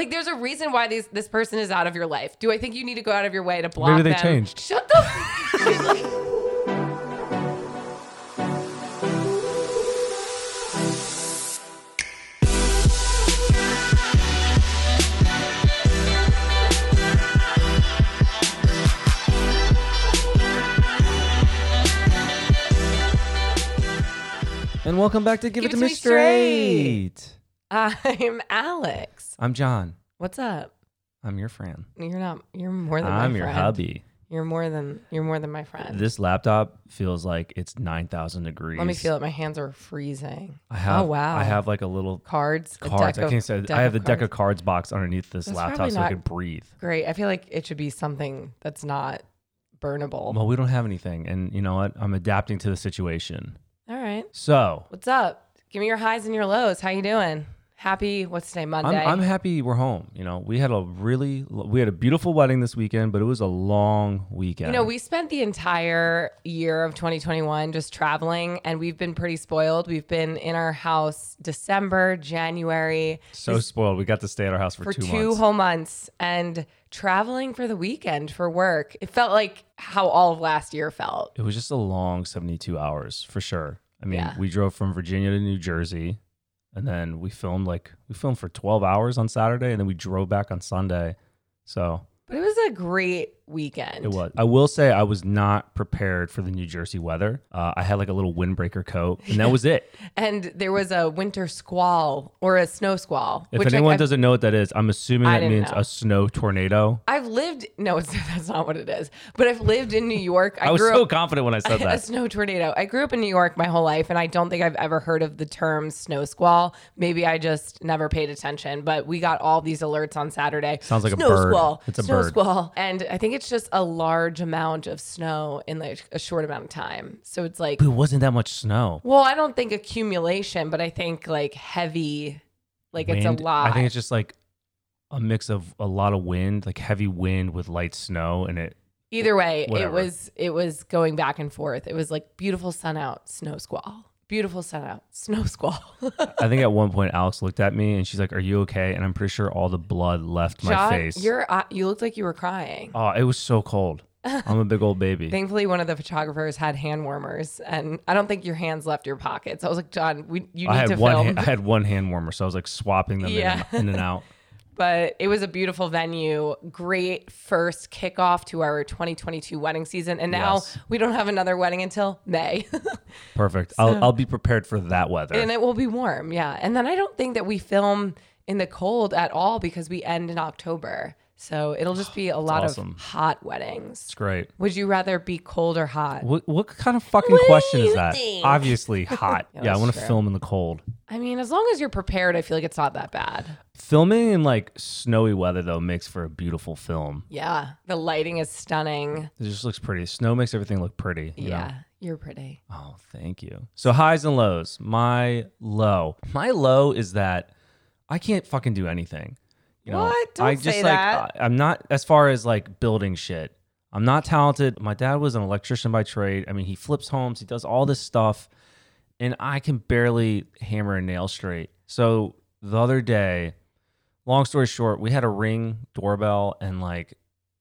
Like, there's a reason why these this person is out of your life. Do I think you need to go out of your way to block Maybe they them? changed. Shut the. And welcome back to Give, Give It to Me Straight. I'm Alex. I'm John. What's up? I'm your friend. You're not. You're more than my friend. I'm your friend. hubby. You're more than. You're more than my friend. This laptop feels like it's 9,000 degrees. Let me feel it. My hands are freezing. I have, oh wow. I have like a little cards. cards. I can't of- say. I have the deck of cards box underneath this That's laptop so I can breathe. Great. I feel like it should be something that's not burnable. Well, we don't have anything. And you know what? I'm adapting to the situation. All right. So What's up? Give me your highs and your lows. How you doing? Happy? What's today? Monday. I'm, I'm happy we're home. You know, we had a really, we had a beautiful wedding this weekend, but it was a long weekend. you know, we spent the entire year of 2021 just traveling, and we've been pretty spoiled. We've been in our house December, January, so spoiled. We got to stay at our house for, for two, two months. whole months, and traveling for the weekend for work. It felt like how all of last year felt. It was just a long 72 hours for sure. I mean, Yeah. we drove from Virginia to New Jersey and then we filmed like we filmed for 12 hours on Saturday and then we drove back on Sunday. So, But it was a great weekend. it was. I will say I was not prepared for the New Jersey weather. Uh, I had like a little windbreaker coat and that was it. And there was a winter squall or a snow squall. If like, anyone doesn't know what that is, I'm assuming I that means know. a snow tornado. I've lived. No, it's, that's not what it is. But I've lived in New York. I, I, was so up confident when I said that. a snow tornado. I grew up in New York my whole life, and I don't think I've ever heard of the term snow squall. Maybe I just never paid attention. But we got all these alerts on Saturday. Sounds like a bird. Squall, It's a snow bird. squall, and I think it's just a large amount of snow in like a short amount of time. So it's like, But it wasn't that much snow. well, I don't think accumulation, but I think like heavy, like it's a lot. I think it's just like a mix of a lot of wind, like heavy wind with light snow, and it Either way, Whatever. it was it was going back and forth. It was like beautiful sun out, snow squall. Beautiful sun out, snow squall. I think at one point Alex looked at me and she's like, "Are you okay?" And I'm pretty sure all the blood left my John, face. you're uh, you looked like you were crying. oh, it was so cold. I'm a big old baby. Thankfully, one of the photographers had hand warmers, and I don't think your hands left your pockets. I was like, John, we you need I to had one. film. Hand, I had one hand warmer, so I was like swapping them Yeah. and, in and out. but it was a beautiful venue. Great first kickoff to our 2022 wedding season, and now Yes. we don't have another wedding until May. Perfect. I'll I'll be prepared for that weather. and it will be warm yeah and then i don't think that we film in the cold at all because we end in october so it'll just be a lot awesome. of hot weddings it's great. would you rather be cold or hot What what kind of fucking What question is that? think? Obviously hot. Yeah, yeah, I want to film in the cold. i mean as long as you're prepared i feel like it's not that bad Filming in like snowy weather though makes for a beautiful film. yeah the lighting is stunning It just looks pretty. Snow makes everything look pretty. you know? yeah you're pretty Oh, thank you. So highs and lows. My low. My low is that I can't fucking do anything. You know, What? Don't I just say like that. I, I'm not as far as like building shit. I'm not talented. My dad was an electrician by trade. I mean, he flips homes, he does all this stuff, and I can barely hammer a nail straight. So the other day, long story short, we had a ring doorbell and like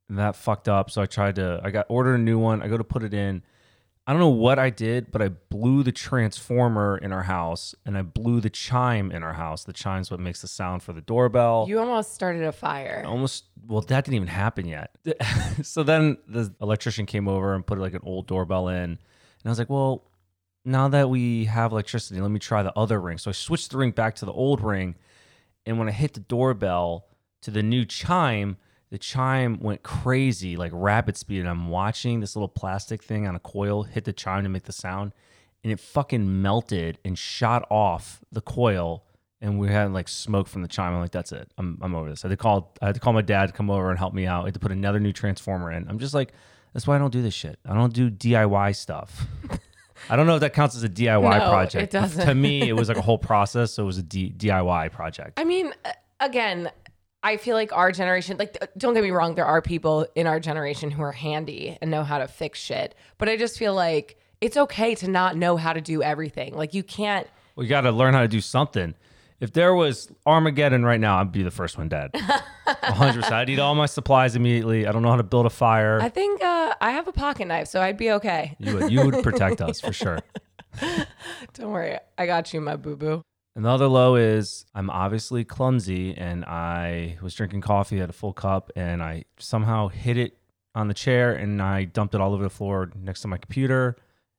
that fucked up. So I tried to I got ordered a new one. I go to put it in. I don't know what I did, but I blew the transformer in our house and I blew the chime in our house. The chime's what makes the sound for the doorbell. you almost started a fire Almost well, that didn't even happen yet. so then the electrician came over and put like an old doorbell in. And I was like, well, now that we have electricity, let me try the other ring. So I switched the ring back to the old ring. And when I hit the doorbell to the new chime, the chime went crazy, like rapid speed. And I'm watching this little plastic thing on a coil hit the chime to make the sound. And it fucking melted and shot off the coil. And we had like smoke from the chime. I'm like, that's it. I'm, I'm over this. I had to call I had to call my dad to come over and help me out. I had to put another new transformer in. I'm just like, that's why I don't do this shit. I don't do DIY stuff. I don't know if that counts as a DIY No, project. it doesn't. To me, it was like a whole process. So it was a D- DIY project. I mean, uh, again, I feel like our generation, like, don't get me wrong, there are people in our generation who are handy and know how to fix shit. But I just feel like it's okay to not know how to do everything. Like, you can't, Well, you got to learn how to do something. If there was Armageddon right now, I'd be the first one dead. 100%. I'd eat all my supplies immediately. I don't know how to build a fire. I think uh, I have a pocket knife, so I'd be okay. you would you would protect us for sure. Don't worry, I got you, my boo boo. Another low is I'm obviously clumsy and I was drinking coffee at a full cup and I somehow hit it on the chair and I dumped it all over the floor next to my computer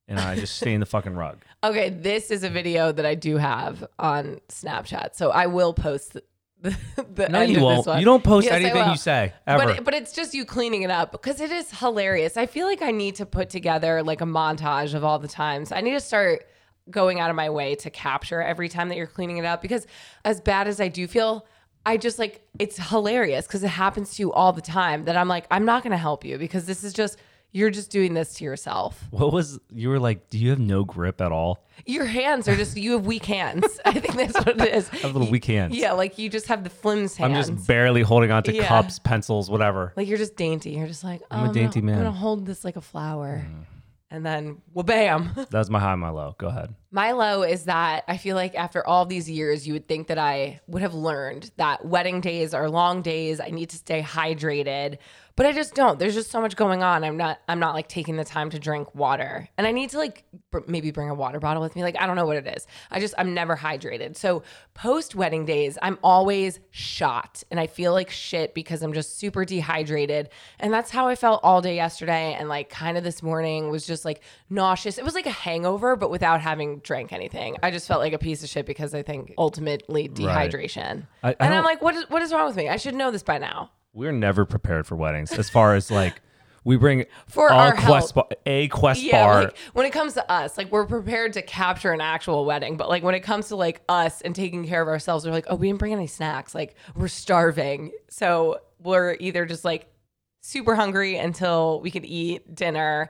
and I just stained the fucking rug. Okay, this is a video that I do have on Snapchat, so I will post the, the, No, you won't. You don't post Yes, anything you say ever. But, but it's just you cleaning it up because it is hilarious. I feel like I need to put together like a montage of all the times. I need to start going out of my way to capture every time that you're cleaning it up because as bad as I do feel, I just like it's hilarious because it happens to you all the time that I'm like, I'm not going to help you because this is just, you're just doing this to yourself. what was you were like? Do you have no grip at all? Your hands are just, you have weak hands. I think that's what it is. I have little weak hands. Yeah, like you just have the flimsy I'm just barely holding on to Yeah. cups, pencils, whatever. Like you're just dainty. You're just like, oh, I'm a gonna- dainty I'm gonna hold this like a flower, mm. and then well, bam. That's my high, my low. Go ahead. My low is that I feel like after all these years, you would think that I would have learned that wedding days are long days. I need to stay hydrated, but I just don't. There's just so much going on. I'm not. I'm not like taking the time to drink water, and I need to like br- maybe bring a water bottle with me. Like I don't know what it is. I just I'm never hydrated. So post wedding days, I'm always shot, and I feel like shit because I'm just super dehydrated, and that's how I felt all day yesterday, and like kind of this morning was just like nauseous. It was like a hangover, but without having drank anything. I just felt like a piece of shit because I think ultimately dehydration. I- I and I'm like, what is what is wrong with me? I should know this by now. We're never prepared for weddings. As far as like, we bring For our quest bar, a quest Yeah, bar. like when it comes to us, like we're prepared to capture an actual wedding, but like when it comes to like us and taking care of ourselves, we're like, oh, we didn't bring any snacks. Like we're starving, so we're either just like super hungry until we could eat dinner,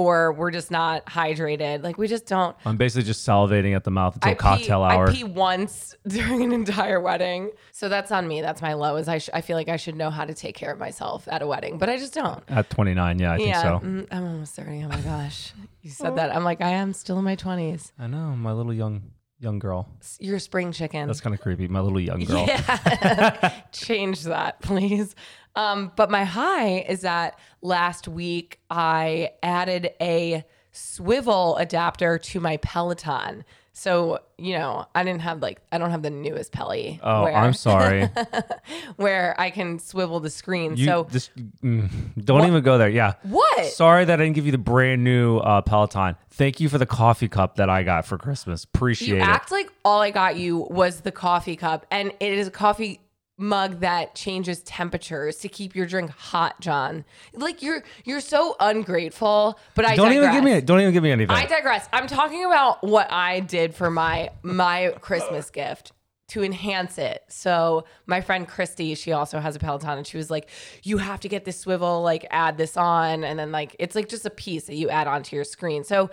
or we're just not hydrated. Like we just don't. I'm basically just salivating at the mouth until I cocktail pee, hour. I pee once during an entire wedding, so that's on me. That's my low. Is I sh- I feel like I should know how to take care of myself at a wedding, but I just don't. at 29, yeah, I think yeah, so. mm, I'm almost thirty. Oh my gosh, you said that. I'm like I am still in my twenties. I know, my little young young girl. You're spring chicken. That's kind of creepy. My little young girl. Yeah. Change that, please. Um, but my high is that last week I added a swivel adapter to my Peloton. So, you know, I didn't have like, I don't have the newest Pelly. Oh, where, I'm sorry. where I can swivel the screen. You so, just mm, don't even go there. Yeah. what? Sorry that I didn't give you the brand new uh, Peloton. Thank you for the coffee cup that I got for Christmas. Appreciate You it. act like all I got you was the coffee cup, and it is a coffee mug that changes temperatures to keep your drink hot, John. Like you're you're so ungrateful, but I don't even give me. Don't even give me anything. I digress. I'm talking about what I did for my my Christmas gift to enhance it. So my friend Christy, she also has a Peloton, and she was like, "You have to get this swivel, like add this on, and then like it's like just a piece that you add onto your screen." So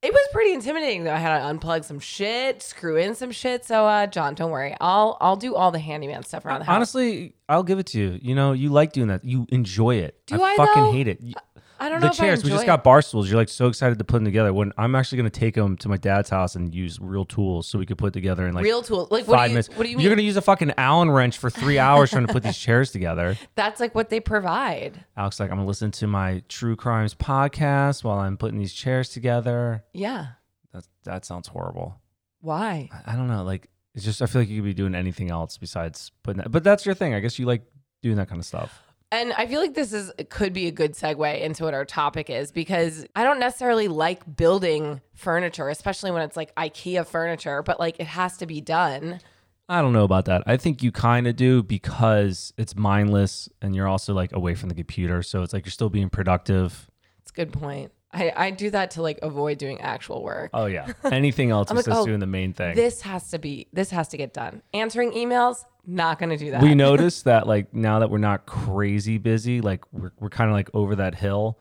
it was pretty intimidating though. I had to unplug some shit, screw in some shit. So uh, John, don't worry, I'll I'll do all the handyman stuff around the house. Honestly, I'll give it to you. You know, you like doing that. You enjoy it. Do I, fucking though? hate it. I don't the know I chairs. We just it. got bar stools. You're like so excited to put them together. When I'm actually going to take them to my dad's house and use real tools so we could put together in like real tools. Like what five do you minutes. what do you mean? You're going to use a fucking Allen wrench for three hours trying to put these chairs together. That's like what they provide. Alex, like I'm going to listen to my true crimes podcast while I'm putting these chairs together. Yeah. That that sounds horrible. Why? I- I don't know. Like it's just I feel like you could be doing anything else besides putting that. But that's your thing. I guess you like doing that kind of stuff. And I feel like this is could be a good segue into what our topic is because I don't necessarily like building furniture, especially when it's like IKEA furniture, but like it has to be done. I don't know about that. I think you kind of do because it's mindless and you're also like away from the computer. So it's like you're still being productive. It's a good point. I, I do that to like avoid doing actual work. Oh, yeah. Anything else is like, just oh, doing the main thing. This has to be this has to get done. Answering emails, not gonna do that. we noticed that like now that we're not crazy busy, like we're, we're kind of like over that hill.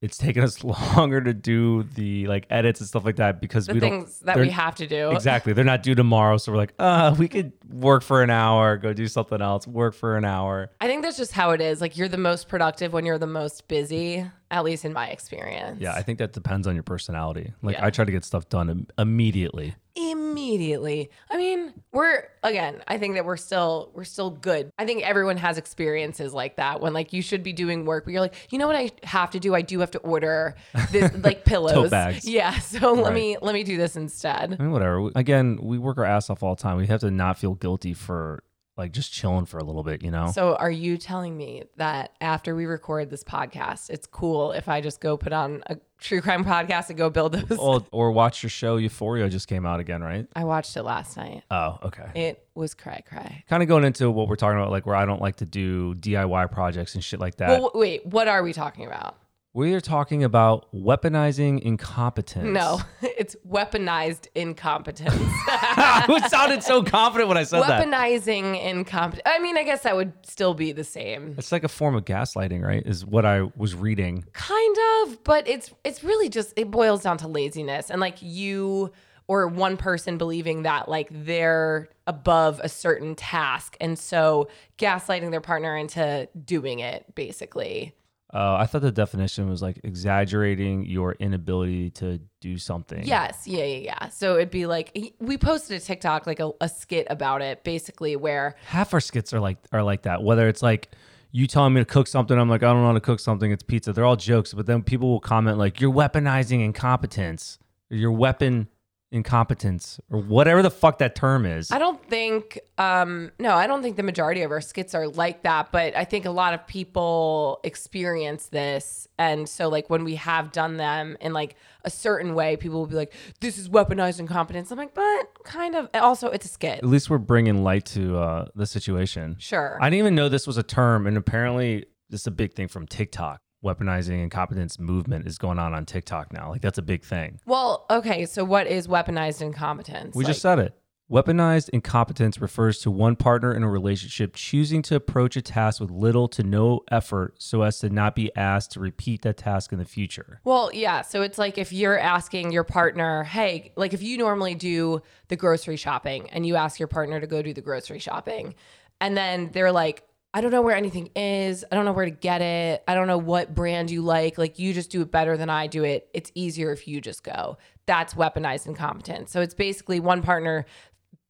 It's taken us longer to do the like edits and stuff like that because the we things don't that we have to do. Exactly. They're not due tomorrow. So we're like, uh, we could work for an hour, go do something else, work for an hour. I think that's just how it is. Like you're the most productive when you're the most busy. At least in my experience. Yeah, I think that depends on your personality. Like Yeah. I try to get stuff done im- immediately. immediately. I mean, we're again, I think that we're still we're still good. I think everyone has experiences like that when like you should be doing work, but you're like, you know what I have to do? I do have to order this like pillows. bags. Yeah. So let me let me do this instead. I mean, whatever. Again, we work our ass off all the time. We have to not feel guilty for like just chilling for a little bit, you know? So are you telling me that after we record this podcast, it's cool if I just go put on a true crime podcast and go build those? or, or watch your show Euphoria just came out again, right? I watched it last night. Oh, okay. It was cry cry. Kind of going into what we're talking about, like where I don't like to do DIY projects and shit like that. Well, wait, what are we talking about? We are talking about weaponizing incompetence. No, it's weaponized incompetence. it sounded so confident when I said that. Weaponizing incompetence. I mean, I guess that would still be the same. It's like a form of gaslighting, right? Is what I was reading. Kind of, but it's it's really just it boils down to laziness and like you or one person believing that like they're above a certain task and so gaslighting their partner into doing it basically. Uh, I thought the definition was like exaggerating your inability to do something. Yes, yeah, yeah, yeah. So it'd be like we posted a TikTok like a, a skit about it basically where half our skits are like are like that. Whether it's like you telling me to cook something, I'm like I don't know how to cook something. It's pizza. They're all jokes, but then people will comment like you're weaponizing incompetence, your weapon incompetence, or whatever the fuck that term is. I don't think, um, no, I don't think the majority of our skits are like that, but I think a lot of people experience this. And so, like, when we have done them in like a certain way, people will be like, this is weaponized incompetence. I'm like, but kind of, also, it's a skit. At least we're bringing light to uh, the situation. Sure. I didn't even know this was a term, and apparently this is a big thing from TikTok. Weaponizing incompetence movement is going on on TikTok now. Like that's a big thing. well, okay. So, what is weaponized incompetence? We Like- just said it. Weaponized incompetence refers to one partner in a relationship choosing to approach a task with little to no effort so as to not be asked to repeat that task in the future. Well, yeah. So it's like if you're asking your partner, hey, like if you normally do the grocery shopping and you ask your partner to go do the grocery shopping, and then they're like, I don't know where anything is. I don't know where to get it. I don't know what brand you like. Like you just do it better than I do it. It's easier if you just go. That's weaponized incompetence. So it's basically one partner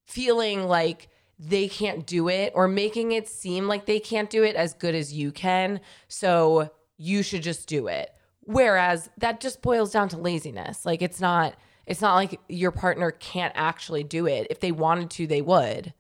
feeling like they can't do it or making it seem like they can't do it as good as you can. So you should just do it. Whereas that just boils down to laziness. Like it's not it's not like your partner can't actually do it. If they wanted to, they would.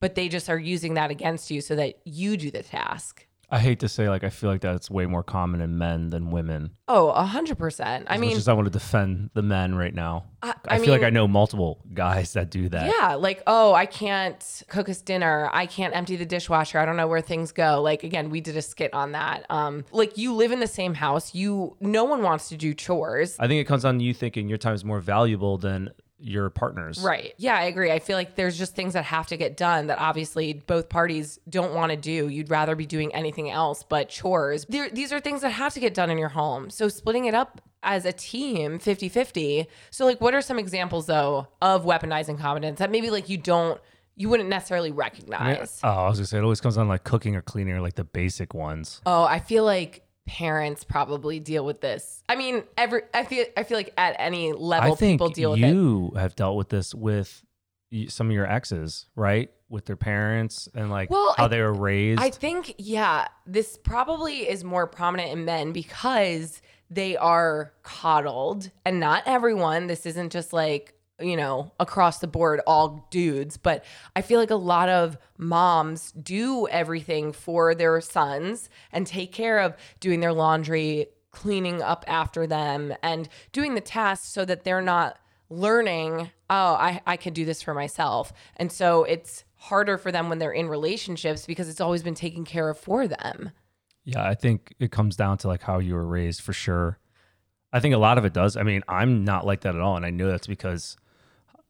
But they just are using that against you so that you do the task. I hate to say, like, I feel like that's way more common in men than women. Oh, a hundred percent. I As mean, much as I want to defend the men right now, I, I, I feel like I know multiple guys that do that. Yeah, like, oh, I can't cook us dinner. I can't empty the dishwasher. I don't know where things go. Like again, we did a skit on that. Um, like you live in the same house. You no one wants to do chores. I think it comes on to you thinking your time is more valuable than your partner's. Right. Yeah, I agree. I feel like there's just things that have to get done that obviously both parties don't want to do. You'd rather be doing anything else but chores. There, these are things that have to get done in your home. So splitting it up as a team 50-50. So like what are some examples though of weaponizing competence that maybe like you don't you wouldn't necessarily recognize? Oh, I was gonna say it always comes on like cooking or cleaning or like the basic ones. Oh, I feel like parents probably deal with this. I mean, every I feel I feel like at any level people deal with it. you have dealt with this with some of your exes, right? With their parents and like Well, how I- they were raised. I think, yeah, this probably is more prominent in men because they are coddled, and not everyone. This isn't just like, you know, across the board, all dudes, but I feel like a lot of moms do everything for their sons and take care of doing their laundry, cleaning up after them, and doing the tasks so that they're not learning, oh, I, I can do this for myself. And so it's harder for them when they're in relationships because it's always been taken care of for them. yeah, I think it comes down to like how you were raised for sure. I think a lot of it does. I mean, I'm not like that at all, and I know that's because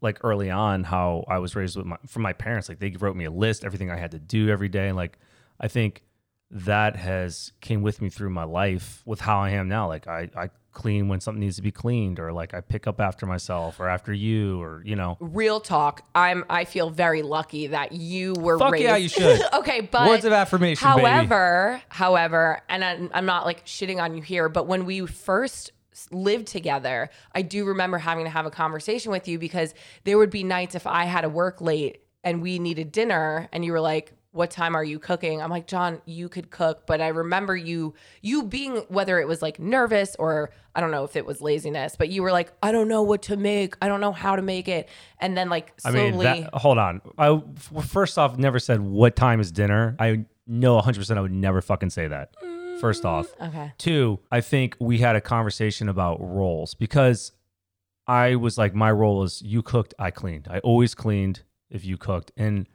like early on how I was raised with my from my parents. Like they wrote me a list, everything I had to do every day, and like I think that has came with me through my life with how I am now. Like I, I clean when something needs to be cleaned or like I pick up after myself or after you or you know. Real talk. I'm I feel very lucky that you were Fuck raised. yeah, you should. okay, but Words of affirmation, baby. However, however, and I'm, I'm not like shitting on you here, but when we first lived together, I do remember having to have a conversation with you because there would be nights if I had to work late and we needed dinner and you were like, what time are you cooking? I'm like, John, you could cook, but I remember you you being whether it was like nervous or I don't know if it was laziness, but you were like, I don't know what to make. I don't know how to make it. And then like I slowly mean, that, hold on. I first off never said what time is dinner. I know 100% I would never fucking say that. First off. Okay. Two, I think we had a conversation about roles because I was like, my role is you cooked, I cleaned. I always cleaned if you cooked. And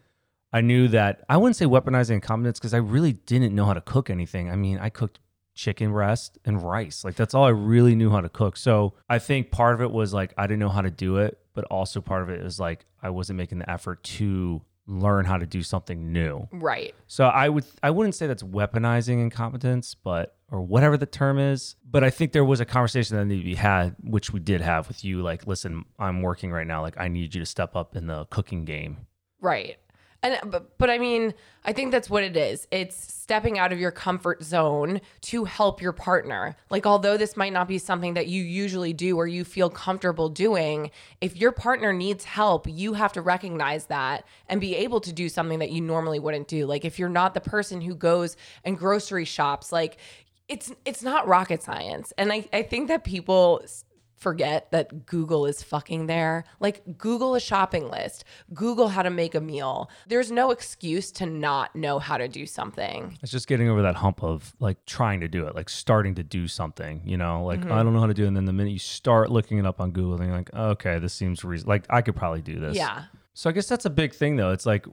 I knew that I wouldn't say weaponizing incompetence because I really didn't know how to cook anything. I mean, I cooked chicken breast and rice. Like that's all I really knew how to cook. So I think part of it was like I didn't know how to do it, but also part of it is like I wasn't making the effort to learn how to do something new. Right. So I would I wouldn't say that's weaponizing incompetence, but or whatever the term is. But I think there was a conversation that needed to be had, which we did have with you. Like, listen, I'm working right now. Like, I need you to step up in the cooking game. Right. And but, but I mean, I think that's what it is. It's stepping out of your comfort zone to help your partner. Like although this might not be something that you usually do or you feel comfortable doing, if your partner needs help, you have to recognize that and be able to do something that you normally wouldn't do. Like if you're not the person who goes and grocery shops, like it's it's not rocket science. And I, I think that people forget that Google is fucking there. Like Google a shopping list, Google how to make a meal. There's no excuse to not know how to do something. It's just getting over that hump of like trying to do it, like starting to do something, you know, like I mm-hmm. don't know how to do it. And then the minute you start looking it up on Google, then you're like, okay, this seems reason- like I could probably do this. Yeah. So I guess that's a big thing though. It's like,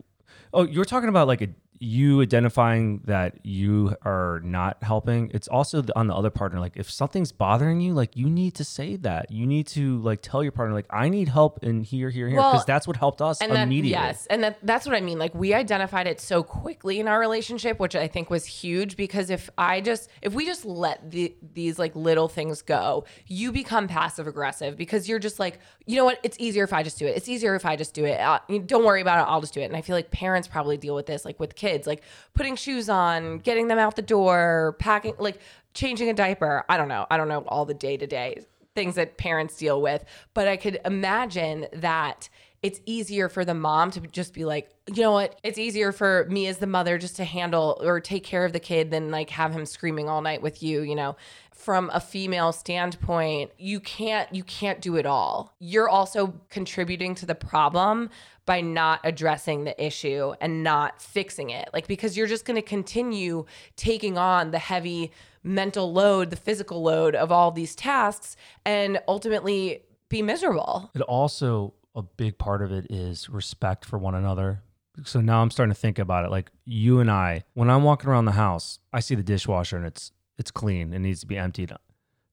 oh, you were talking about like a, you identifying that you are not helping. It's also the, on the other partner. Like if something's bothering you, like you need to say that. You need to like tell your partner, like I need help in here, here, here, because Well, that's what helped us And that, immediately. yes, and that that's what I mean. Like we identified it so quickly in our relationship, which I think was huge because if I just if we just let the, these like little things go, you become passive aggressive because you're just like, you know what? It's easier if I just do it. It's easier if I just do it. Uh, you- don't worry about it. I'll just do it. And I feel like parents probably deal with this, like with kids, like putting shoes on, getting them out the door, packing, like changing a diaper. I don't know. I don't know all the day to day things that parents deal with, but I could imagine that it's easier for the mom to just be like, you know what? It's easier for me as the mother just to handle or take care of the kid than like have him screaming all night with you, you know. From a female standpoint, you can't you can't do it all. You're also contributing to the problem by not addressing the issue and not fixing it. Like because you're just going to continue taking on the heavy mental load, the physical load of all these tasks and ultimately be miserable. It also a big part of it is respect for one another. So now I'm starting to think about it. Like you and I, when I'm walking around the house, I see the dishwasher and it's it's clean. It needs to be emptied.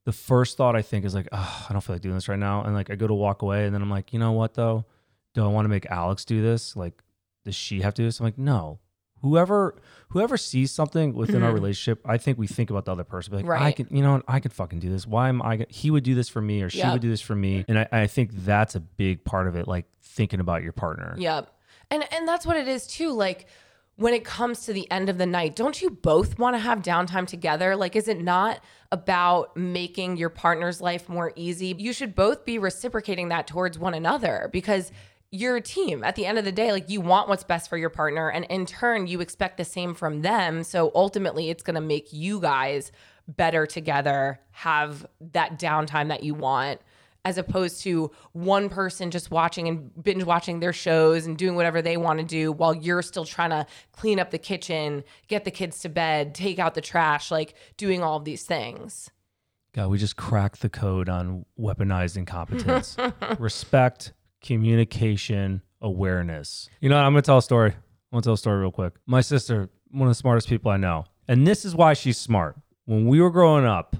The first thought I think is like, oh, I don't feel like doing this right now. And like I go to walk away and then I'm like, you know what though? Do I want to make Alex do this? Like, does she have to do this? I'm like, no. Whoever whoever sees something within our mm-hmm. relationship, I think we think about the other person. Like, I can, you know, what? I can fucking do this. Why am I? Gonna, he would do this for me, or she Yep. would do this for me, and I, I think that's a big part of it. Like thinking about your partner. Yep. And and that's what it is too. Like when it comes to the end of the night, don't you both want to have downtime together? Like is it not about making your partner's life more easy? You should both be reciprocating that towards one another because you're a team at the end of the day like you want what's best for your partner and in turn you expect the same from them so ultimately it's going to make you guys better together have that downtime that you want as opposed to one person just watching and binge watching their shows and doing whatever they want to do while you're still trying to clean up the kitchen, get the kids to bed, take out the trash, like doing all of these things. God, we just cracked the code on weaponized incompetence. Respect, communication, awareness. You know, what? I'm gonna tell a story. I'm gonna tell a story real quick. My sister, one of the smartest people I know, and this is why she's smart. When we were growing up,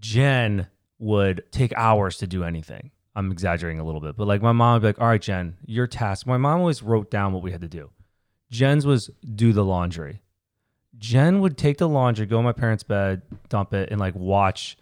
Jen would take hours to do anything. I'm exaggerating a little bit, but like my mom would be like, "All right, Jen, your task." My mom always wrote down what we had to do. Jen's was do the laundry. Jen would take the laundry, go in my parents' bed, dump it, and like watch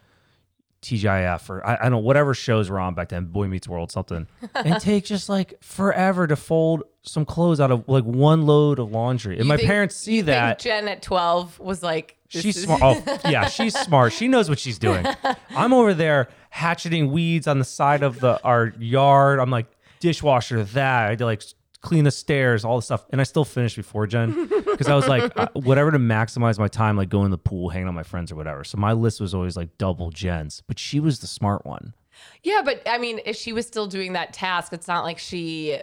TGIF or I, I don't know whatever shows were on back then, Boy Meets World, something, and take just like forever to fold some clothes out of like one load of laundry. And You my think- parents see that. Jen at 12 was like, this She's is- smart. Oh, yeah, she's smart. She knows what she's doing. I'm over there hatcheting weeds on the side of the our yard. I'm like dishwasher that. I to like clean the stairs, all the stuff, and I still finished before Jen because I was like uh, whatever to maximize my time, like going to the pool, hanging out with my friends or whatever. So my list was always like double Jen's, but she was the smart one. Yeah, but I mean, if she was still doing that task, it's not like she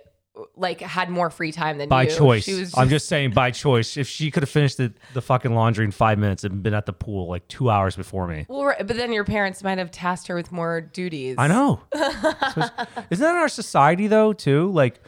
like had more free time than By you. choice. She was I'm just saying by choice. If she could have finished the, the fucking laundry in five minutes and been at the pool like two hours before me. Well, right, but then your parents might have tasked her with more duties. I know. So- Isn't that in our society though too? Like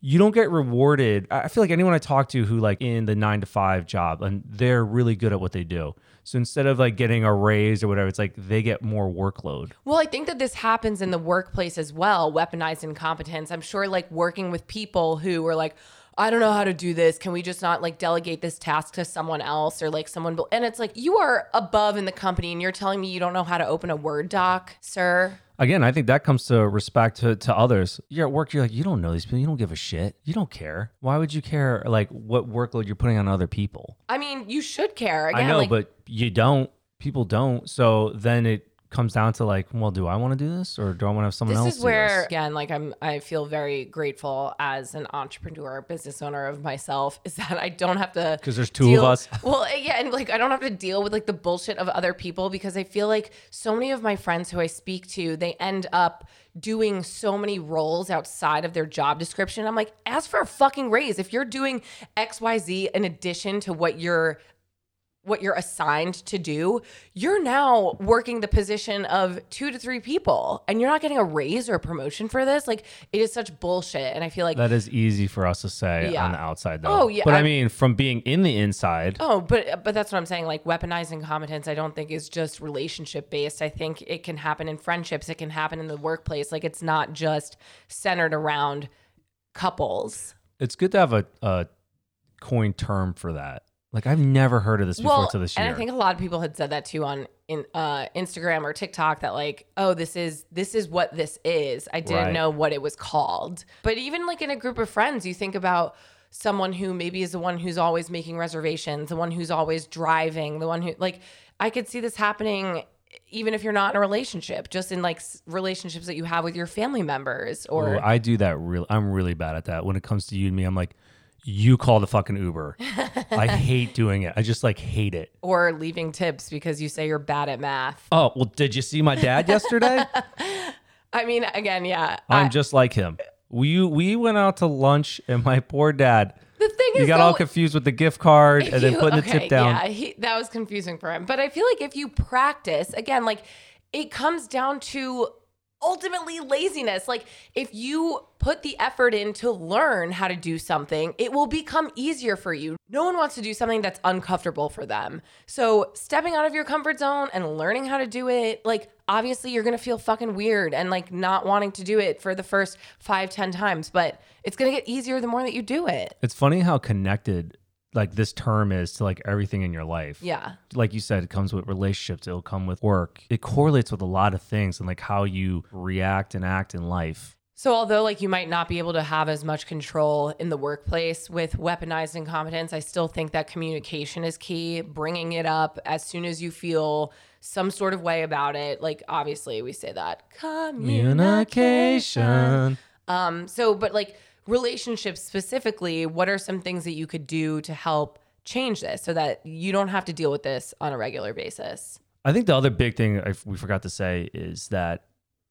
you don't get rewarded. I feel like anyone I talk to who like in the nine to five job and they're really good at what they do. So instead of like getting a raise or whatever, it's like they get more workload. Well, I think that this happens in the workplace as well, weaponized incompetence. I'm sure like working with people who are like, I don't know how to do this. Can we just not like delegate this task to someone else or like someone? And it's like, you are above in the company and you're telling me you don't know how to open a Word doc, sir. Again, I think that comes to respect to, to others. You're at work, you're like, you don't know these people, you don't give a shit. You don't care. Why would you care like what workload you're putting on other people? I mean, you should care. Again, I know, like, but you don't. People don't. So then it comes down to like, well, do I want to do this or do I want to have someone else? this else is do where this? again like i'm i feel very grateful as an entrepreneur business owner of myself is that i don't have to because there's two of us. well yeah and like i don't have to deal with like the bullshit of other people because i feel like so many of my friends who i speak to they end up doing so many roles outside of their job description i'm like ask for a fucking raise if you're doing xyz in addition to what you're what you're assigned to do, you're now working the position of two to three people and you're not getting a raise or a promotion for this. Like it is such bullshit. And I feel like, That is easy for us to say Yeah. on the outside, though. Oh, yeah, But I, I- mean, from being in the inside, oh, but but that's what I'm saying. Like weaponizing competence, I don't think is just relationship based. I think it can happen in friendships. It can happen in the workplace. Like it's not just centered around couples. it's good to have a, a coin term for that. Like, I've never heard of this before well, to this year. and I think a lot of people had said that too on in uh, Instagram or TikTok that like, oh, this is this is what this is. I didn't Right. know what it was called. But even like in a group of friends, you think about someone who maybe is the one who's always making reservations, the one who's always driving, the one who like I could see this happening even if you're not in a relationship, just in like relationships that you have with your family members or Ooh, I do that real. I'm really bad at that. When it comes to you and me, I'm like, you call the fucking Uber. I hate doing it. I just like hate it. or leaving tips because you say you're bad at math. Oh, well, did you see my dad yesterday? I mean, again, yeah. I'm I- just like him. We we went out to lunch and my poor dad, the thing he is, got all confused with the gift card and then you- putting the tip down. Yeah, he, that was confusing for him. But I feel like if you practice, again, like it comes down to ultimately laziness. Like if you put the effort in to learn how to do something, it will become easier for you. No one wants to do something that's uncomfortable for them. So stepping out of your comfort zone and learning how to do it, like obviously you're gonna feel fucking weird and like not wanting to do it for the first five, ten times, but it's gonna get easier the more that you do it. It's funny how connected like this term is to like everything in your life. Yeah. Like you said, it comes with relationships, it'll come with work. It correlates with a lot of things and like how you react and act in life. So although like you might not be able to have as much control in the workplace with weaponized incompetence, I still think that communication is key. Bringing it up as soon as you feel some sort of way about it. Like obviously we say that communication. Communication. Um so but like relationships specifically, what are some things that you could do to help change this so that you don't have to deal with this on a regular basis? I think the other big thing I, we forgot to say is that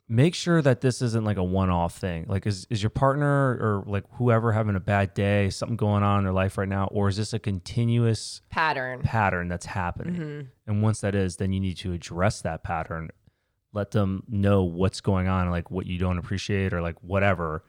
make sure that this isn't like a one-off thing. Like, is is your partner or like whoever having a bad day, something going on in their life right now, or is this a continuous Pattern. pattern that's happening? Mm-hmm. And once that is, then you need to address that pattern. Let them know what's going on, like what you don't appreciate or like whatever,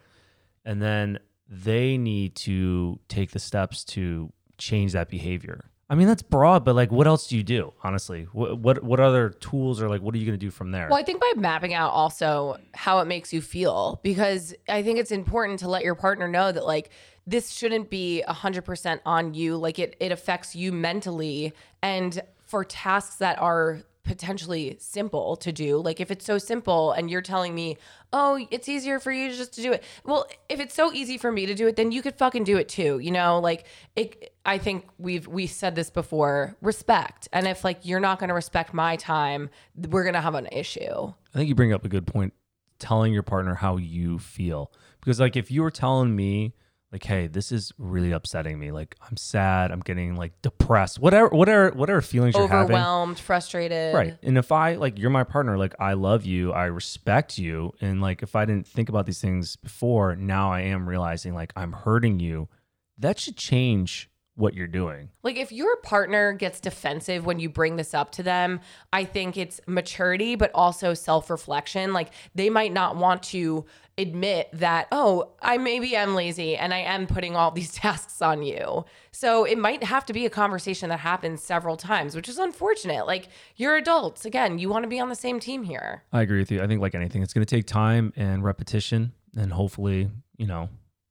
and then they need to take the steps to change that behavior. I mean, that's broad, but like, what else do you do? Honestly, what what what other tools or like, what are you gonna do from there? Well, I think by mapping out also how it makes you feel, because I think it's important to let your partner know that, like, this shouldn't be 100% on you. Like it, it affects you mentally. And for tasks that are potentially simple to do, like if it's so simple and you're telling me, oh, it's easier for you just to do it. Well, if it's so easy for me to do it, then you could fucking do it too. You know, like it, I think we've, we said this before respect. And if like you're not going to respect my time, we're going to have an issue. I think you bring up a good point telling your partner how you feel. Because like if you were telling me like, hey, this is really upsetting me. Like I'm sad, I'm getting like depressed. Whatever whatever whatever feelings you're having. Overwhelmed, frustrated. Right. And if I like you're my partner, like I love you, I respect you. And like if I didn't think about these things before, now I am realizing like I'm hurting you. That should change what you're doing. Like if your partner gets defensive when you bring this up to them, I think it's maturity but also self-reflection. Like they might not want to admit that, "Oh, I maybe am lazy and I am putting all these tasks on you." So it might have to be a conversation that happens several times, which is unfortunate. Like you're adults. Again, you want to be on the same team here. I agree with you. I think like anything, it's going to take time and repetition and hopefully, you know,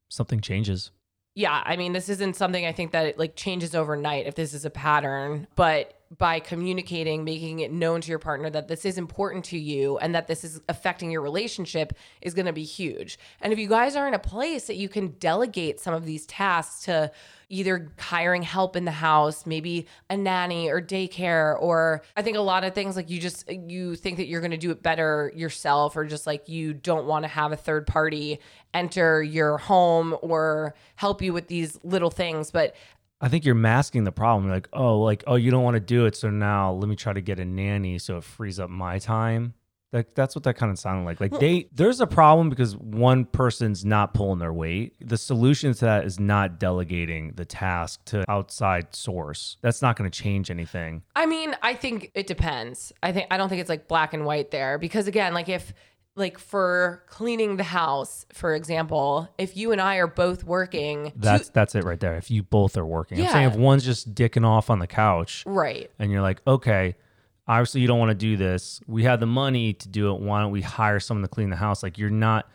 something changes yeah, I mean, this isn't something I think that it like changes overnight if this is a pattern, but by communicating, making it known to your partner that this is important to you and that this is affecting your relationship is going to be huge. And if you guys are in a place that you can delegate some of these tasks to either hiring help in the house, maybe a nanny or daycare, or I think a lot of things like you just you think that you're going to do it better yourself, or just like you don't want to have a third party enter your home or help you with these little things. But I think you're masking the problem. like, oh, like, oh, you don't want to do it. So now let me try to get a nanny so it frees up my time. Like that's what that kind of sounded like. Like they there's a problem because one person's not pulling their weight. The solution to that is not delegating the task to outside source. That's not going to change anything. I mean, I think it depends. I think I don't think it's like black and white there because again, like if like for cleaning the house, for example, if you and I are both working, that's that's it right there. If you both are working, yeah. I'm saying if one's just dicking off on the couch, right, and you're like, okay, obviously you don't want to do this. We have the money to do it. Why don't we hire someone to clean the house? Like you're not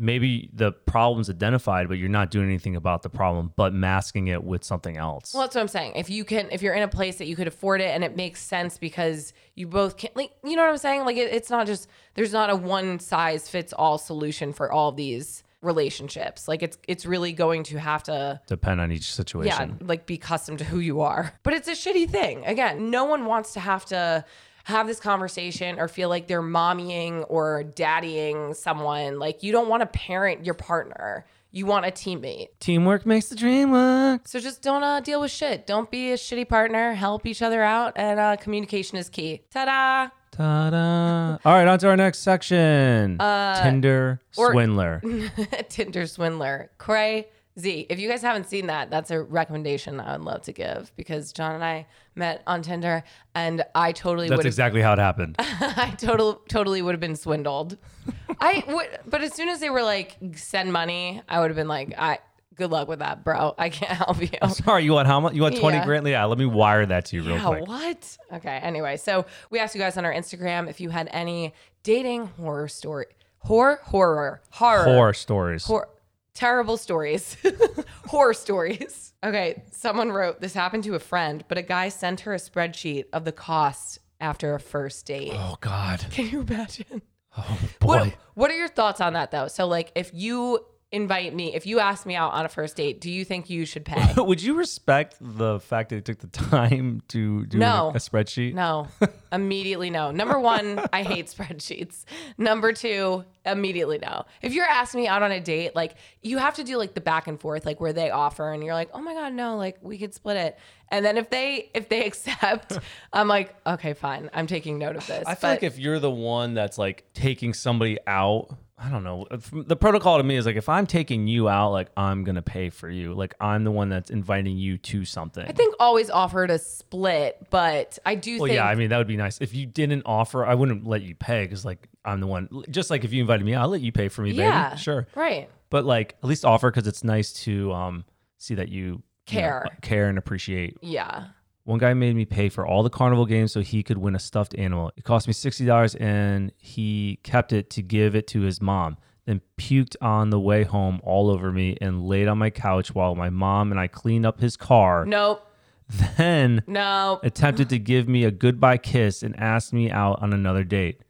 maybe the problem's identified, but you're not doing anything about the problem, but masking it with something else. Well, that's what I'm saying. If you can, if you're in a place that you could afford it and it makes sense because you both can, like, you know what I'm saying? Like, it, it's not just, there's not a one size fits all solution for all these relationships. Like it's it's really going to have to depend on each situation. Yeah, like be custom to who you are. But it's a shitty thing. Again, no one wants to have to have this conversation or feel like they're mommying or daddying someone. Like you don't want to parent your partner. You want a teammate. Teamwork makes the dream work. So just don't uh, deal with shit. Don't be a shitty partner. Help each other out, and uh, communication is key. Ta-da! Ta-da! All right, on to our next section. Uh, Tinder or- swindler. Tinder swindler. Cray Z. If you guys haven't seen that, that's a recommendation I would love to give because John and I met on Tinder and I totally That's exactly how it happened. I totally totally would have been swindled. I would but as soon as they were like send money, I would have been like I good luck with that, bro. I can't help you. I'm sorry, you want how much? You want 20 yeah. grand? Yeah, let me wire that to you real yeah, quick. What? Okay. Anyway, so we asked you guys on our Instagram if you had any dating horror story. Horror, horror, horror, horror stories. Horror, terrible stories, horror stories. Okay, someone wrote this happened to a friend, but a guy sent her a spreadsheet of the cost after a first date. Oh God! Can you imagine? Oh boy. What, what are your thoughts on that though? So like, if you invite me, if you ask me out on a first date, do you think you should pay? Would you respect the fact that he took the time to do no. a spreadsheet? No. immediately no. Number one, I hate spreadsheets. Number two, immediately no. If you're asking me out on a date, like you have to do like the back and forth, like where they offer and you're like, oh my God, no, like we could split it. And then if they if they accept, I'm like, okay, fine. I'm taking note of this. I feel but, like if you're the one that's like taking somebody out I don't know. The protocol to me is like if I'm taking you out, like I'm gonna pay for you. Like I'm the one that's inviting you to something. I think always offer to split, but I do. Well, think... yeah. I mean, that would be nice. If you didn't offer, I wouldn't let you pay because like I'm the one. Just like if you invited me, I'll let you pay for me, yeah, baby. Sure. Right. But like at least offer because it's nice to um see that you care, you know, care and appreciate. Yeah. One guy made me pay for all the carnival games so he could win a stuffed animal. It cost me sixty dollars, and he kept it to give it to his mom. then puked on the way home all over me and laid on my couch while my mom and I cleaned up his car. Nope. Then No. attempted to give me a goodbye kiss and asked me out on another date.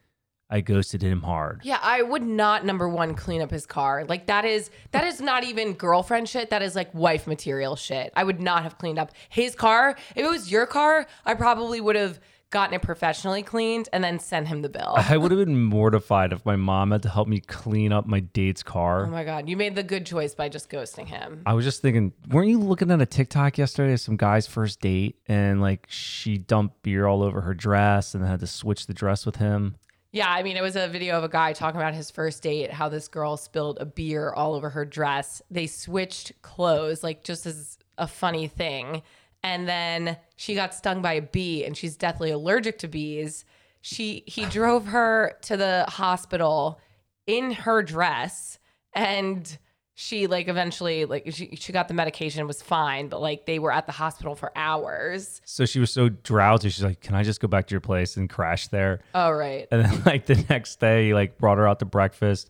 I ghosted him hard. Yeah, I would not number one clean up his car. Like that is that is not even girlfriend shit. That is like wife material shit. I would not have cleaned up his car. If it was your car, I probably would have gotten it professionally cleaned and then sent him the bill. I would have been mortified if my mom had to help me clean up my date's car. Oh my god, you made the good choice by just ghosting him. I was just thinking, weren't you looking at a TikTok yesterday of some guy's first date and like she dumped beer all over her dress and had to switch the dress with him? Yeah, I mean, it was a video of a guy talking about his first date, how this girl spilled a beer all over her dress. They switched clothes, like just as a funny thing. And then she got stung by a bee and she's deathly allergic to bees. She he drove her to the hospital in her dress and she like eventually like she, she got the medication was fine but like they were at the hospital for hours So she was so drowsy, she's like, Can I just go back to your place and crash there? oh right And then like the next day, he like brought her out to breakfast.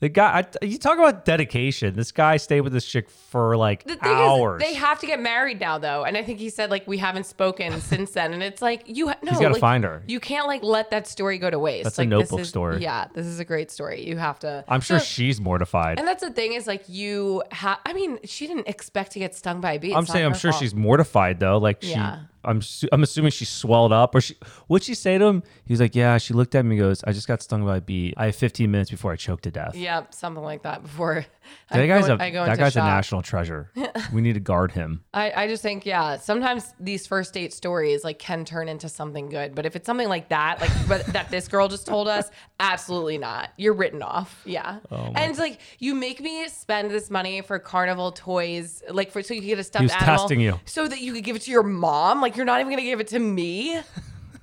The guy, I, you talk about dedication. This guy stayed with this chick for like The thing hours. is, they have to get married now, though, and I think he said like we haven't spoken since then, and it's like you ha- no, He's gotta like, find her. You can't like let that story go to waste. That's a like, this notebook is- story. Yeah, this is a great story. You have to. I'm sure So- she's mortified. and that's the thing is like you have. I mean, she didn't expect to get stung by a bee. I'm saying I'm sure fault. she's mortified though. Like she, Yeah. I'm su- I'm assuming she swelled up or she. What'd she say to him? He was like, "Yeah." She looked at me, and goes, "I just got stung by a bee. I have 15 minutes before I choke to death." Yeah, something like that. Before That I guy's go, a I go that guy's a national treasure. we need to guard him. I, I just think yeah sometimes these first date stories like can turn into something good but if it's something like that like but that this girl just told us absolutely not. You're written off. Yeah. Oh and it's like you make me spend this money for carnival toys like for so you could get a stuffed was animal testing you. so that you could give it to your mom? Like you're not even gonna give it to me?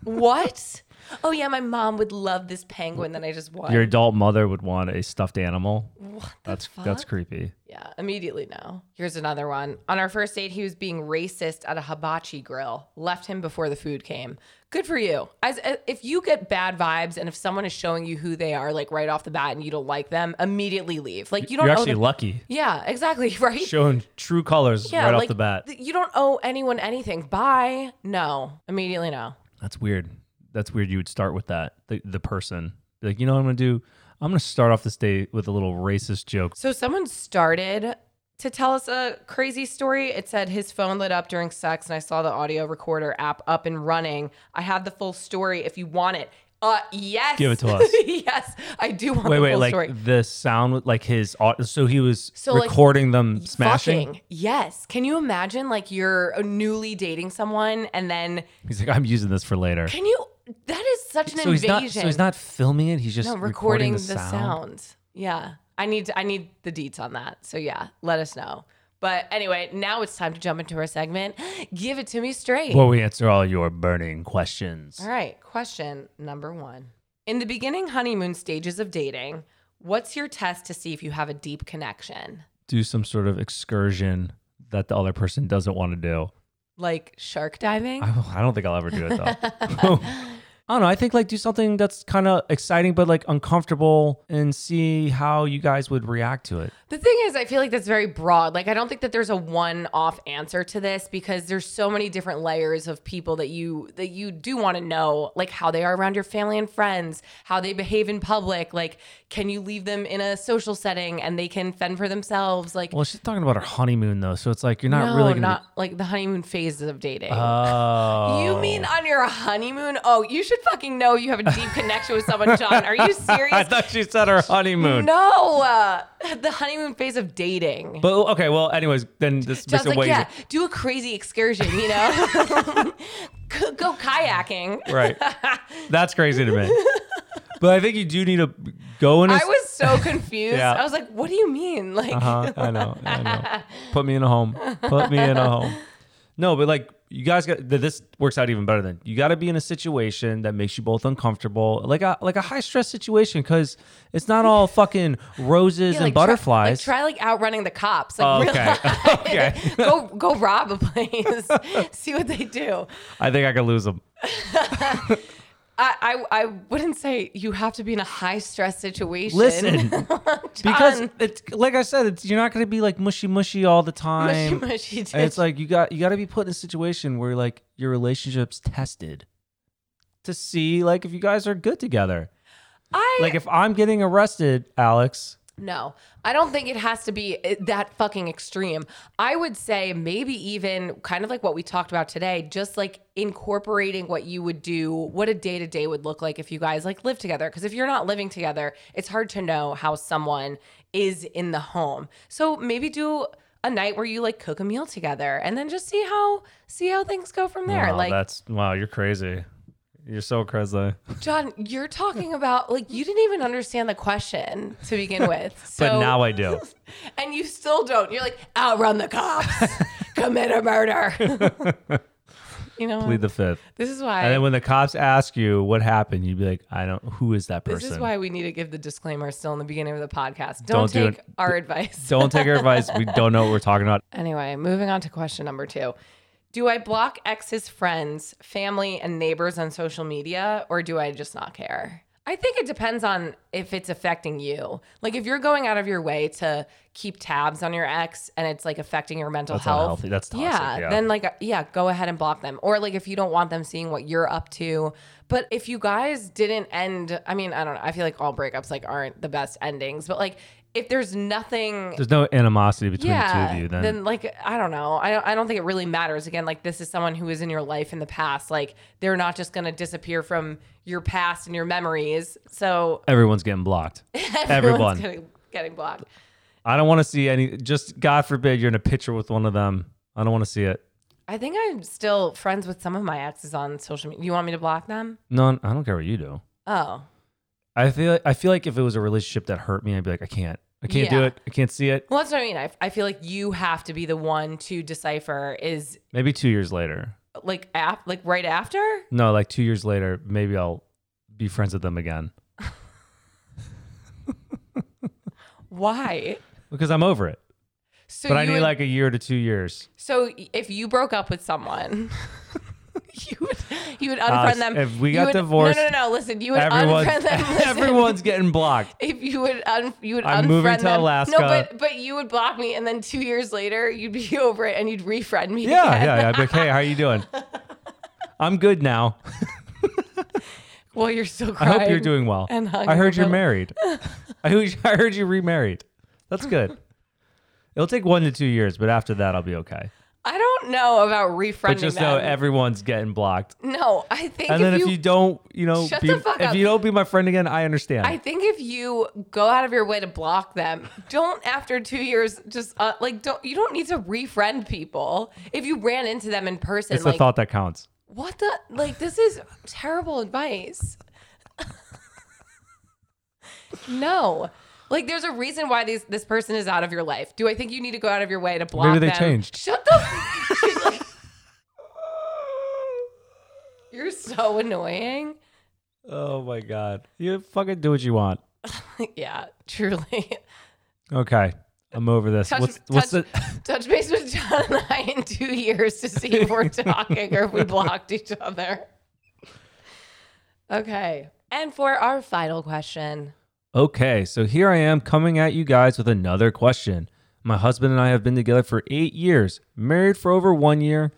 What oh yeah my mom would love this penguin that I just won Your adult mother would want a stuffed animal. what the That's fuck? that's creepy. Yeah, immediately no. Here's another one. On our first date, he was being racist at a hibachi grill. Left him before the food came. Good for you. As uh, if you get bad vibes and if someone is showing you who they are like right off the bat and you don't like them, immediately leave. Like you don't You're actually them- lucky. Yeah, exactly, right? Showing true colors yeah, right like off the bat. you don't owe anyone anything. Bye. No. Immediately no. That's weird. That's weird. You would start with that. The the person. Be like, you know what I'm gonna do? I'm gonna start off this day with a little racist joke. So someone started to tell us a crazy story. It said his phone lit up during sex, and I saw the audio recorder app up and running. I have the full story if you want it. Uh, yes. Give it to us. yes, I do want Wait, the wait, full like story. the sound, like his, au- so he was So, like, recording them smashing. Fucking yes. Can you imagine like you're newly dating someone and then He's like, I'm using this for later. can you? That is such an So he's invasion. not. So he's not filming it. He's just no, recording, recording, the, the, sound. sounds. Yeah, I need I need the deets on that. So yeah, let us know. But anyway, now it's time to jump into our segment. Give it to me straight. Where we answer all your burning questions. All right, question number one. In the beginning honeymoon stages of dating, what's your test to see if you have a deep connection? Do some sort of excursion that the other person doesn't want to do. Like shark diving? I, I don't think I'll ever do it though. I don't know. I think like do something that's kind of exciting but like uncomfortable and see how you guys would react to it. The thing is, I feel like that's very broad. Like, I don't think that there's a one-off answer to this because there's so many different layers of people that you that you do want to know, like how they are around your family and friends, how they behave in public. Like, can you leave them in a social setting and they can fend for themselves? Like, Well, she's talking about her honeymoon though, so it's like you're not no, really not like the honeymoon phases of dating. Oh, You mean on your honeymoon? Oh, you should fucking know you have a deep connection with someone, John. Are you serious? I thought she said her honeymoon. no, uh, the honeymoon phase of dating. But okay, well, anyways, then this makes Just it like, way yeah, do a crazy excursion, you know? go, go kayaking. Right. That's crazy to me. But I think you do need to go in a. I was so confused. Yeah. I was like, what do you mean? Like, Uh-huh, I know. I know. Put me in a home. Put me in a home. No, but like you guys got this works out even better than You got to be in a situation that makes you both uncomfortable, like a like a high stress situation, because it's not all fucking roses yeah, and like, try- butterflies. like, try like outrunning the cops. Oh, Like, okay. Okay. go go rob a place. See what they do. I think I could lose them. I, I I wouldn't say you have to be in a high stress situation. Listen, because it's like I said, it's you're not going to be like mushy mushy all the time. mushy, mushy And it's like you got you got to be put in a situation where like your relationship's tested to see like if you guys are good together. I Like if I'm getting arrested, Alex, No, I don't think it has to be uh, that fucking extreme. I would say maybe even kind of like what we talked about today, just like incorporating what you would do, what a day to day would look like if you guys like live together. Because if you're not living together, it's hard to know how someone is in the home. So maybe do a night where you like cook a meal together and then just see how see how things go from there. wow, like that's wow, you're crazy. You're so crazy. John, you're talking about like you didn't even understand the question to begin with. So but now I do. and you still don't. You're like, outrun the cops, commit a murder. you know, Plead the fifth. this is why. And then when the cops ask you what happened, you'd be like, I don't. Who is that person? this is why we need to give the disclaimer still in the beginning of the podcast. Don't Don't, do take it. our advice. Don't take our advice. We don't know what we're talking about. Anyway, moving on to question number two. Do I block ex's friends, family, and neighbors on social media, or do I just not care? I think it depends on if it's affecting you. Like if you're going out of your way to keep tabs on your ex and it's like affecting your mental That's health. unhealthy. That's toxic, Yeah, yeah. Then like yeah, go ahead and block them. Or like if you don't want them seeing what you're up to. But if you guys didn't end, I mean, I don't know. I feel like all breakups like aren't the best endings. But like if there's nothing There's no animosity between the two of you. Then, like I don't know. I don't, I don't think it really matters. Again, like this is someone who is in your life in the past. Like they're not just gonna disappear from your past and your memories. So everyone's getting blocked. everyone's Everyone. getting, getting blocked. I don't want to see any. Just God forbid you're in a picture with one of them. I don't want to see it. I think I'm still friends with some of my exes on social media. You want me to block them? No, I don't care what you do. Oh, I feel. I feel like if it was a relationship that hurt me, I'd be like, I can't. I can't do it. I can't see it. well, that's what I mean. I, I feel like you have to be the one to decipher is Maybe two years later. like ap- like right after. No, like two years later, maybe I'll be friends with them again Why? because I'm over it. So But I need would- like a year to two years. So if you broke up with someone, you would you would uh, unfriend Alex, them. if we You got would- divorced, no, no, no, no. Listen, you would unfriend them. Listen, everyone's getting blocked. If you would, un, you would I'm unfriend moving to them. Alaska. No, but but you would block me, and then two years later, you'd be over it, and you'd refriend me. Yeah, again. yeah, yeah. I'd be like, hey, how are you doing? I'm good now. Well, you're still I crying. hope you're doing well. and I heard you're married. I heard, I heard you remarried. That's good. It'll take one to two years, but after that, I'll be okay. I don't know about refriending But just know them. everyone's getting blocked. no, I think And if then you, if you don't, you know, Shut be, the fuck if up. you don't be my friend again, I understand. I think if you go out of your way to block them, don't after two years just uh, like don't you don't need to refriend people. If you ran into them in person, it's like the thought that counts. what the like this is terrible advice. no. Like there's a reason why these this person is out of your life. Do I think you need to go out of your way to block Maybe they them? changed. Shut the She's like, You're so annoying. Oh my god, you fucking do what you want. yeah, truly. Okay, I'm over this. Touch- what's what's touch- the? touch base with John and I in two years to see if we're talking or if we blocked each other. Okay. And for our final question, Okay, so here I am coming at you guys with another question. My husband and I have been together for eight years, married for over one year.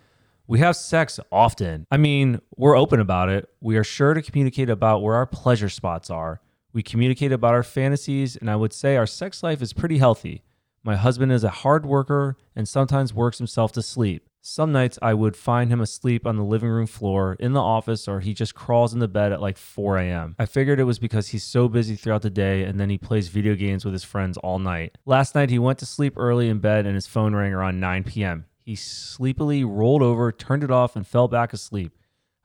We have sex often. I mean, we're open about it. We are sure to communicate about where our pleasure spots are. We communicate about our fantasies, and I would say our sex life is pretty healthy. My husband is a hard worker and sometimes works himself to sleep. Some nights I would find him asleep on the living room floor, in the office, or he just crawls into bed at like 4 a.m. I figured it was because he's so busy throughout the day and then he plays video games with his friends all night. Last night he went to sleep early in bed and his phone rang around 9 p.m. He sleepily rolled over, turned it off, and fell back asleep.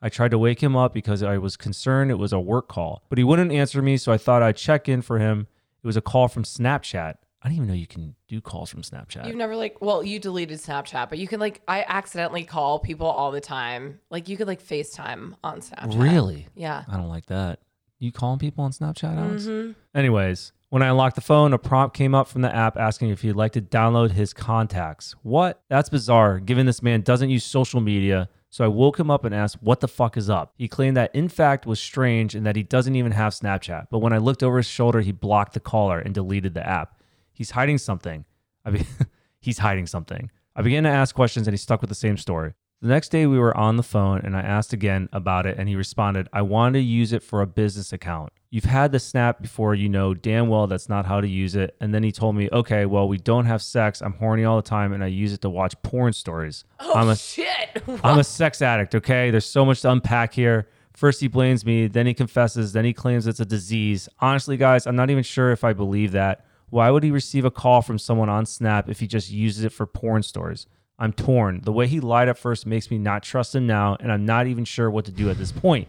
I tried to wake him up because I was concerned it was a work call, but he wouldn't answer me, so I thought I'd check in for him. It was a call from Snapchat. I didn't even know you can do calls from Snapchat. you've never like, well, you deleted Snapchat, but you can like, I accidentally call people all the time. Like, you could like FaceTime on Snapchat. Really? Yeah. I don't like that. You calling people on Snapchat, Alex? Mhm. Anyways, when I unlocked the phone, a prompt came up from the app asking if he'd like to download his contacts. What? That's bizarre, given this man doesn't use social media, So I woke him up and asked, What the fuck is up? He claimed that in fact was strange and that he doesn't even have Snapchat. But when I looked over his shoulder, he blocked the caller and deleted the app. He's hiding something. I mean, he's hiding something. I began to ask questions and he stuck with the same story. The next day we were on the phone and I asked again about it and he responded, I wanted to use it for a business account. You've had the snap before, you know damn well that's not how to use it. And then he told me, okay, well, we don't have sex. I'm horny all the time and I use it to watch porn stories. Oh I'm a, shit! I'm a sex addict, okay? There's so much to unpack here. First, he blames me, then he confesses, then he claims it's a disease. Honestly, guys, I'm not even sure if I believe that. Why would he receive a call from someone on Snap if he just uses it for porn stories? I'm torn. The way he lied at first makes me not trust him now, and I'm not even sure what to do at this point.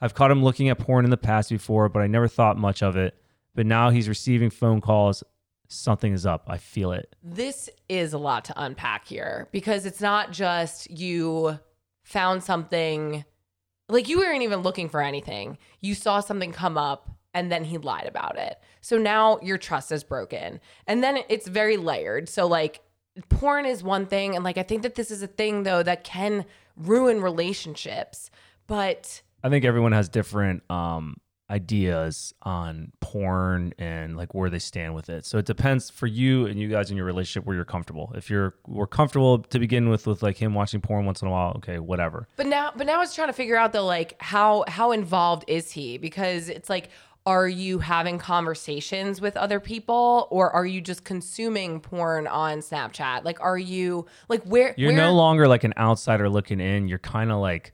I've caught him looking at porn in the past before, but I never thought much of it. But now he's receiving phone calls. Something is up. I feel it. this is a lot to unpack here because it's not just you found something like you weren't even looking for anything. You saw something come up and then he lied about it. So now your trust is broken. And then it's very layered. So like porn is one thing and like I think that this is a thing though that can ruin relationships. But I think everyone has different um, ideas on porn and like where they stand with it. So it depends for you and you guys in your relationship where you're comfortable. If you're we're comfortable to begin with with like him watching porn once in a while, okay, whatever. But now, but now I was trying to figure out though, like how how involved is he? Because it's like, are you having conversations with other people, or are you just consuming porn on Snapchat? Like, are you like where You're where, no longer like an outsider looking in. You're kind of like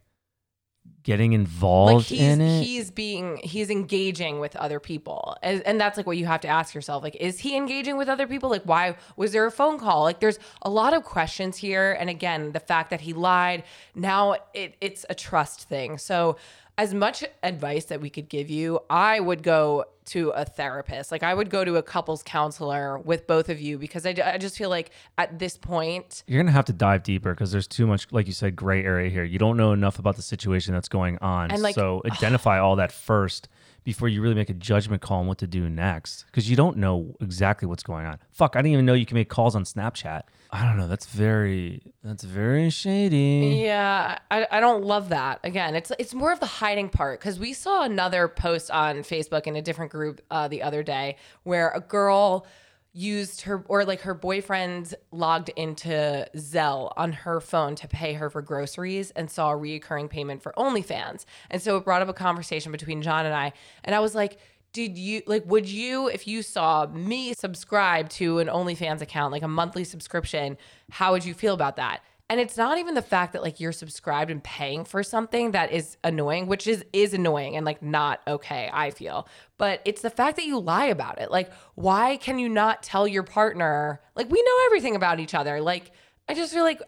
getting involved like he's in it. he's being he's engaging with other people, and, and that's like what you have to ask yourself. Like, is he engaging with other people? Like, why was there a phone call? Like, there's a lot of questions here, and again, the fact that he lied. Now it it's a trust thing. So as much advice that we could give you, I would go to a therapist. Like I would go to a couples counselor with both of you because I, I just feel like at this point, You're gonna have to dive deeper because there's too much, like you said, gray area here. You don't know enough about the situation that's going on. And, like, so identify all that first before you really make a judgment call on what to do next. Because you don't know exactly what's going on. Fuck, I didn't even know you can make calls on Snapchat. I don't know. That's very that's very shady. yeah, I, I don't love that. Again, it's it's more of the hiding part because we saw another post on Facebook in a different group uh, the other day where a girl used her or like her boyfriend logged into Zelle on her phone to pay her for groceries and saw a reoccurring payment for OnlyFans. And so it brought up a conversation between John and I. And I was like, did you like would you if you saw me subscribe to an OnlyFans account, like a monthly subscription, how would you feel about that? And it's not even the fact that like you're subscribed and paying for something that is annoying, which is is annoying and like not okay, I feel. But it's the fact that you lie about it. Like why can you not tell your partner? Like we know everything about each other. Like I just feel like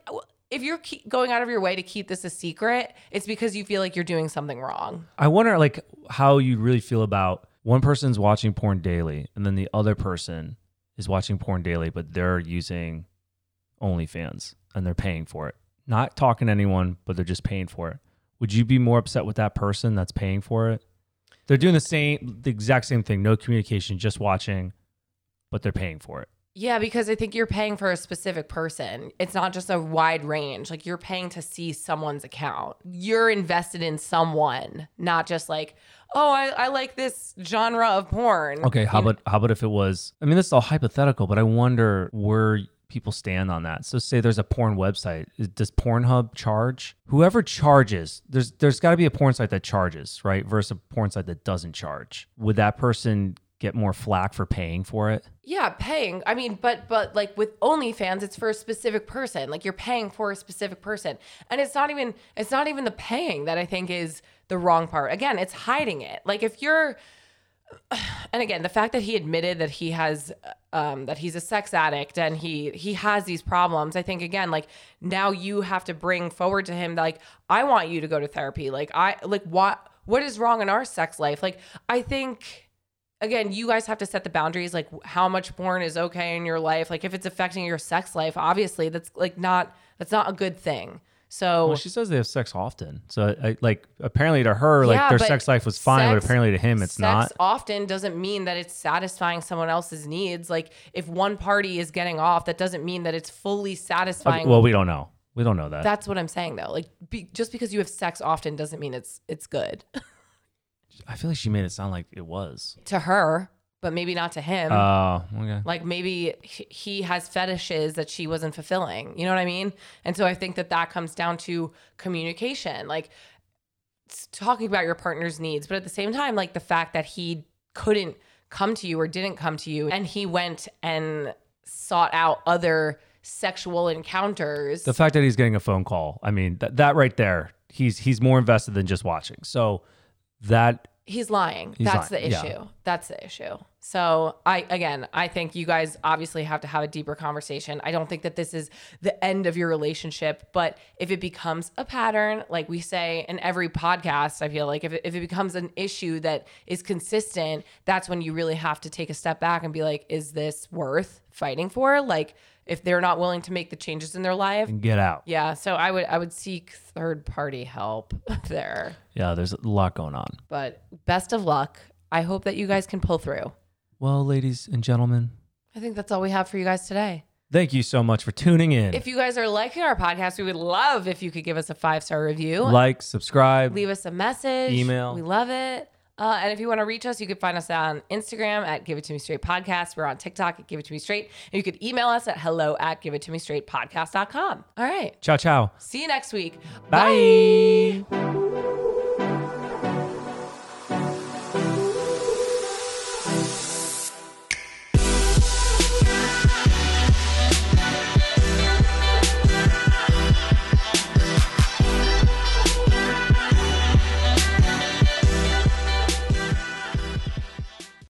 if you're going out of your way to keep this a secret, it's because you feel like you're doing something wrong. I wonder like how you really feel about one person's watching porn daily and then the other person is watching porn daily, but they're using OnlyFans and they're paying for it. Not talking to anyone, but they're just paying for it. Would you be more upset with that person that's paying for it? They're doing the same, the exact same thing. No communication, just watching, but they're paying for it. Yeah, because I think you're paying for a specific person. It's not just a wide range. Like you're paying to see someone's account. You're invested in someone, not just like, oh, I, I like this genre of porn. Okay, how You know- about how about if it was? I mean, this is all hypothetical, but I wonder where people stand on that. So, say there's a porn website. Does Pornhub charge? Whoever charges, there's there's got to be a porn site that charges, right? Versus a porn site that doesn't charge. Would that person get more flack for paying for it? Yeah, paying. I mean, but but like with OnlyFans, it's for a specific person. Like you're paying for a specific person, and it's not even it's not even the paying that I think is the wrong part. Again, it's hiding it. Like if you're, and again, the fact that he admitted that he has um, that he's a sex addict and he he has these problems. I think again, like now you have to bring forward to him like I want you to go to therapy. Like I like what what is wrong in our sex life? Like I think again, you guys have to set the boundaries, like how much porn is okay in your life. Like if it's affecting your sex life, obviously that's like not that's not a good thing. So Well, she says they have sex often. So, I, like, apparently to her, like Yeah, their sex life was fine, but apparently to him, it's sex not. often doesn't mean that it's satisfying someone else's needs. Like if one party is getting off, that doesn't mean that it's fully satisfying. well, we don't know. We don't know that. That's what I'm saying though. Like be, just because you have sex often doesn't mean it's it's good I feel like she made it sound like it was. to her, but maybe not to him. Oh, okay. like maybe he- has fetishes that she wasn't fulfilling. You know what I mean? And so I think that that comes down to communication, like talking about your partner's needs, but at the same time, like the fact that he couldn't come to you or didn't come to you, and he went and sought out other sexual encounters. The fact that he's getting a phone call, I mean, that that right there, he's he's more invested than just watching. So that he's lying. He's That's lying, the yeah. issue. That's the issue. So I again, I think you guys obviously have to have a deeper conversation. I don't think that this is the end of your relationship, but if it becomes a pattern, like we say in every podcast, I feel like if it, if it becomes an issue that is consistent, that's when you really have to take a step back and be like, is this worth fighting for? Like if they're not willing to make the changes in their life. can get out. Yeah, so I would I would seek third party help there. Yeah, there's a lot going on. But best of luck. I hope that you guys can pull through. Well, ladies and gentlemen, I think that's all we have for you guys today. thank you so much for tuning in. If you guys are liking our podcast, we would love if you could give us a five star review, like, subscribe. leave us a message, Email. We love it. Uh, and if you want to reach us, you can find us on Instagram at Give It To Me Straight Podcast. We're on TikTok at Give It To Me Straight. And you could email us at hello at give it to me straight podcast.com. All right. Ciao, ciao. See you next week. Bye.